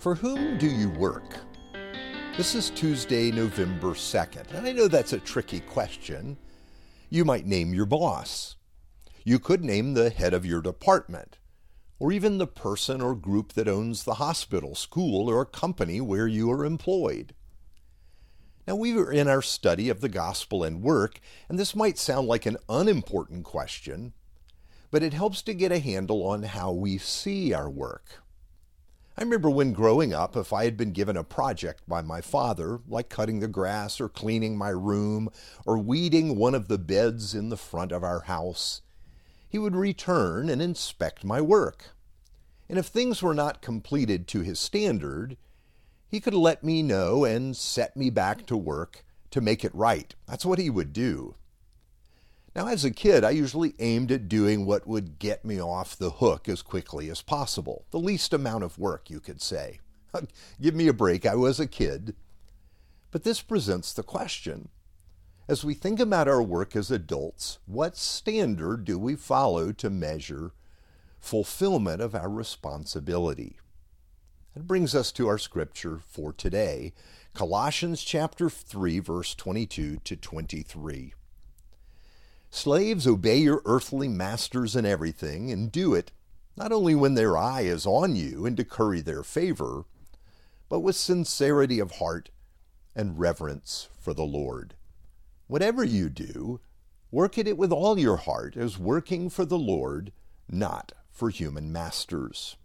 For whom do you work? This is Tuesday, November 2nd, and I know that's a tricky question. You might name your boss. You could name the head of your department, or even the person or group that owns the hospital, school, or company where you are employed. Now, we were in our study of the gospel and work, and this might sound like an unimportant question, but it helps to get a handle on how we see our work. I remember when growing up, if I had been given a project by my father, like cutting the grass or cleaning my room or weeding one of the beds in the front of our house, he would return and inspect my work. And if things were not completed to his standard, he could let me know and set me back to work to make it right. That's what he would do. Now, as a kid, I usually aimed at doing what would get me off the hook as quickly as possible. The least amount of work, you could say. Give me a break, I was a kid. But this presents the question. As we think about our work as adults, what standard do we follow to measure fulfillment of our responsibility? That brings us to our scripture for today, Colossians chapter 3 verse 22 to 23. Slaves, obey your earthly masters in everything, and do it not only when their eye is on you and to curry their favor, but with sincerity of heart and reverence for the Lord. Whatever you do, work at it with all your heart as working for the Lord, not for human masters.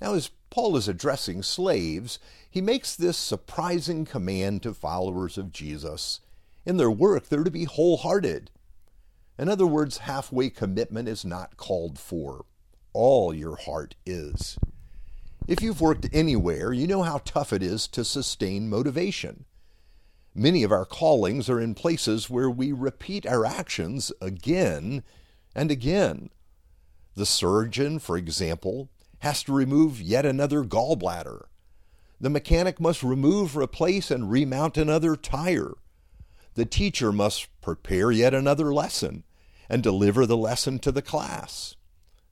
Now, as Paul is addressing slaves, he makes this surprising command to followers of Jesus. In their work, they're to be wholehearted in other words, halfway commitment is not called for. All your heart is. If you've worked anywhere, you know how tough it is to sustain motivation. Many of our callings are in places where we repeat our actions again and again. The surgeon, for example, has to remove yet another gallbladder. The mechanic must remove, replace, and remount another tire. The teacher must prepare yet another lesson and deliver the lesson to the class.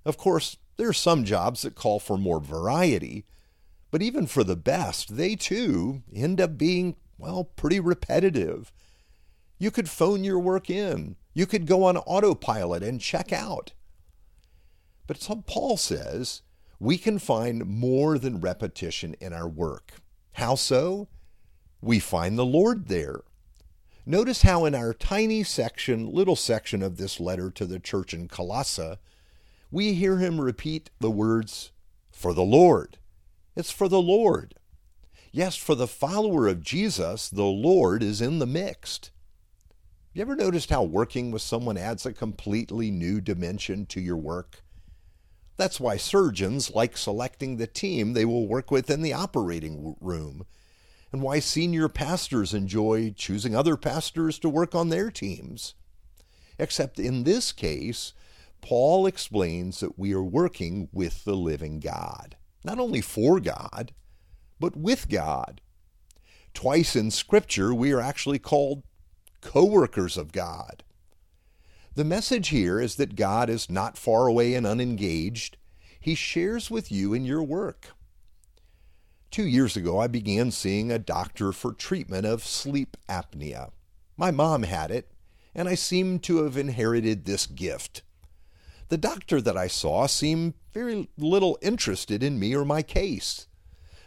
Of course, there are some jobs that call for more variety, but even for the best, they too end up being, well, pretty repetitive. You could phone your work in, you could go on autopilot and check out. But Paul says we can find more than repetition in our work. How so? We find the Lord there. Notice how in our tiny section, little section of this letter to the church in Colossae, we hear him repeat the words, for the Lord. It's for the Lord. Yes, for the follower of Jesus, the Lord is in the mix. You ever noticed how working with someone adds a completely new dimension to your work? That's why surgeons like selecting the team they will work with in the operating room and why senior pastors enjoy choosing other pastors to work on their teams. Except in this case, Paul explains that we are working with the living God, not only for God, but with God. Twice in Scripture, we are actually called co workers of God. The message here is that God is not far away and unengaged. He shares with you in your work. Two years ago, I began seeing a doctor for treatment of sleep apnea. My mom had it, and I seemed to have inherited this gift. The doctor that I saw seemed very little interested in me or my case.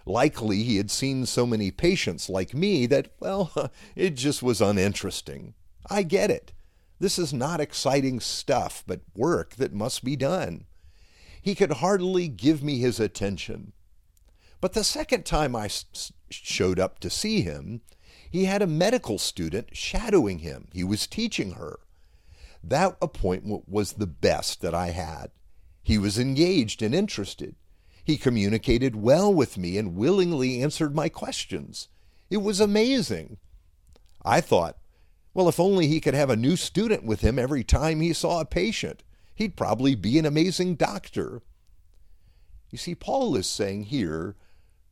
Likely he had seen so many patients like me that, well, it just was uninteresting. I get it. This is not exciting stuff, but work that must be done. He could hardly give me his attention. But the second time I showed up to see him, he had a medical student shadowing him. He was teaching her. That appointment was the best that I had. He was engaged and interested. He communicated well with me and willingly answered my questions. It was amazing. I thought, well, if only he could have a new student with him every time he saw a patient, he'd probably be an amazing doctor. You see, Paul is saying here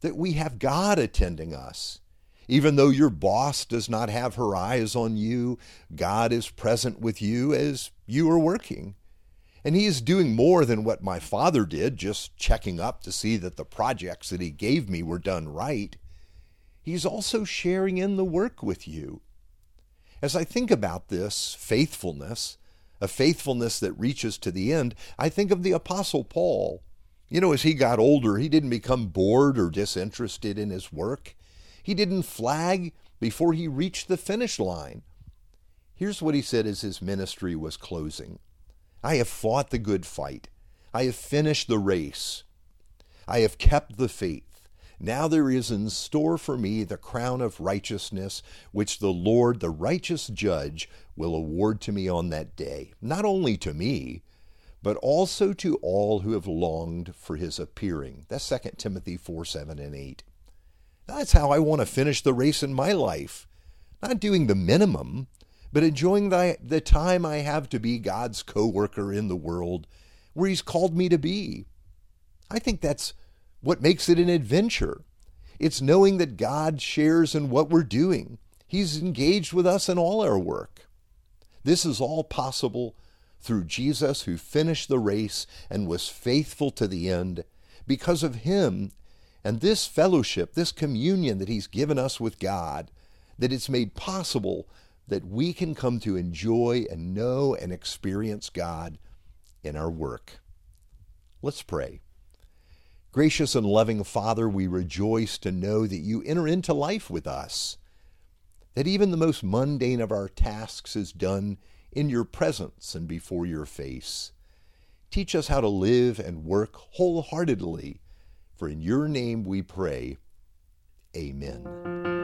that we have God attending us. Even though your boss does not have her eyes on you, God is present with you as you are working. And he is doing more than what my father did, just checking up to see that the projects that he gave me were done right. He's also sharing in the work with you. As I think about this faithfulness, a faithfulness that reaches to the end, I think of the Apostle Paul. You know, as he got older, he didn't become bored or disinterested in his work. He didn't flag before he reached the finish line. Here's what he said as his ministry was closing I have fought the good fight. I have finished the race. I have kept the faith. Now there is in store for me the crown of righteousness, which the Lord, the righteous judge, will award to me on that day. Not only to me, but also to all who have longed for his appearing. That's 2 Timothy 4 7 and 8. That's how I want to finish the race in my life. Not doing the minimum, but enjoying the, the time I have to be God's co worker in the world where He's called me to be. I think that's what makes it an adventure. It's knowing that God shares in what we're doing. He's engaged with us in all our work. This is all possible through Jesus, who finished the race and was faithful to the end. Because of Him and this fellowship, this communion that He's given us with God, that it's made possible that we can come to enjoy and know and experience God in our work. Let's pray. Gracious and loving Father, we rejoice to know that you enter into life with us, that even the most mundane of our tasks is done in your presence and before your face. Teach us how to live and work wholeheartedly, for in your name we pray. Amen.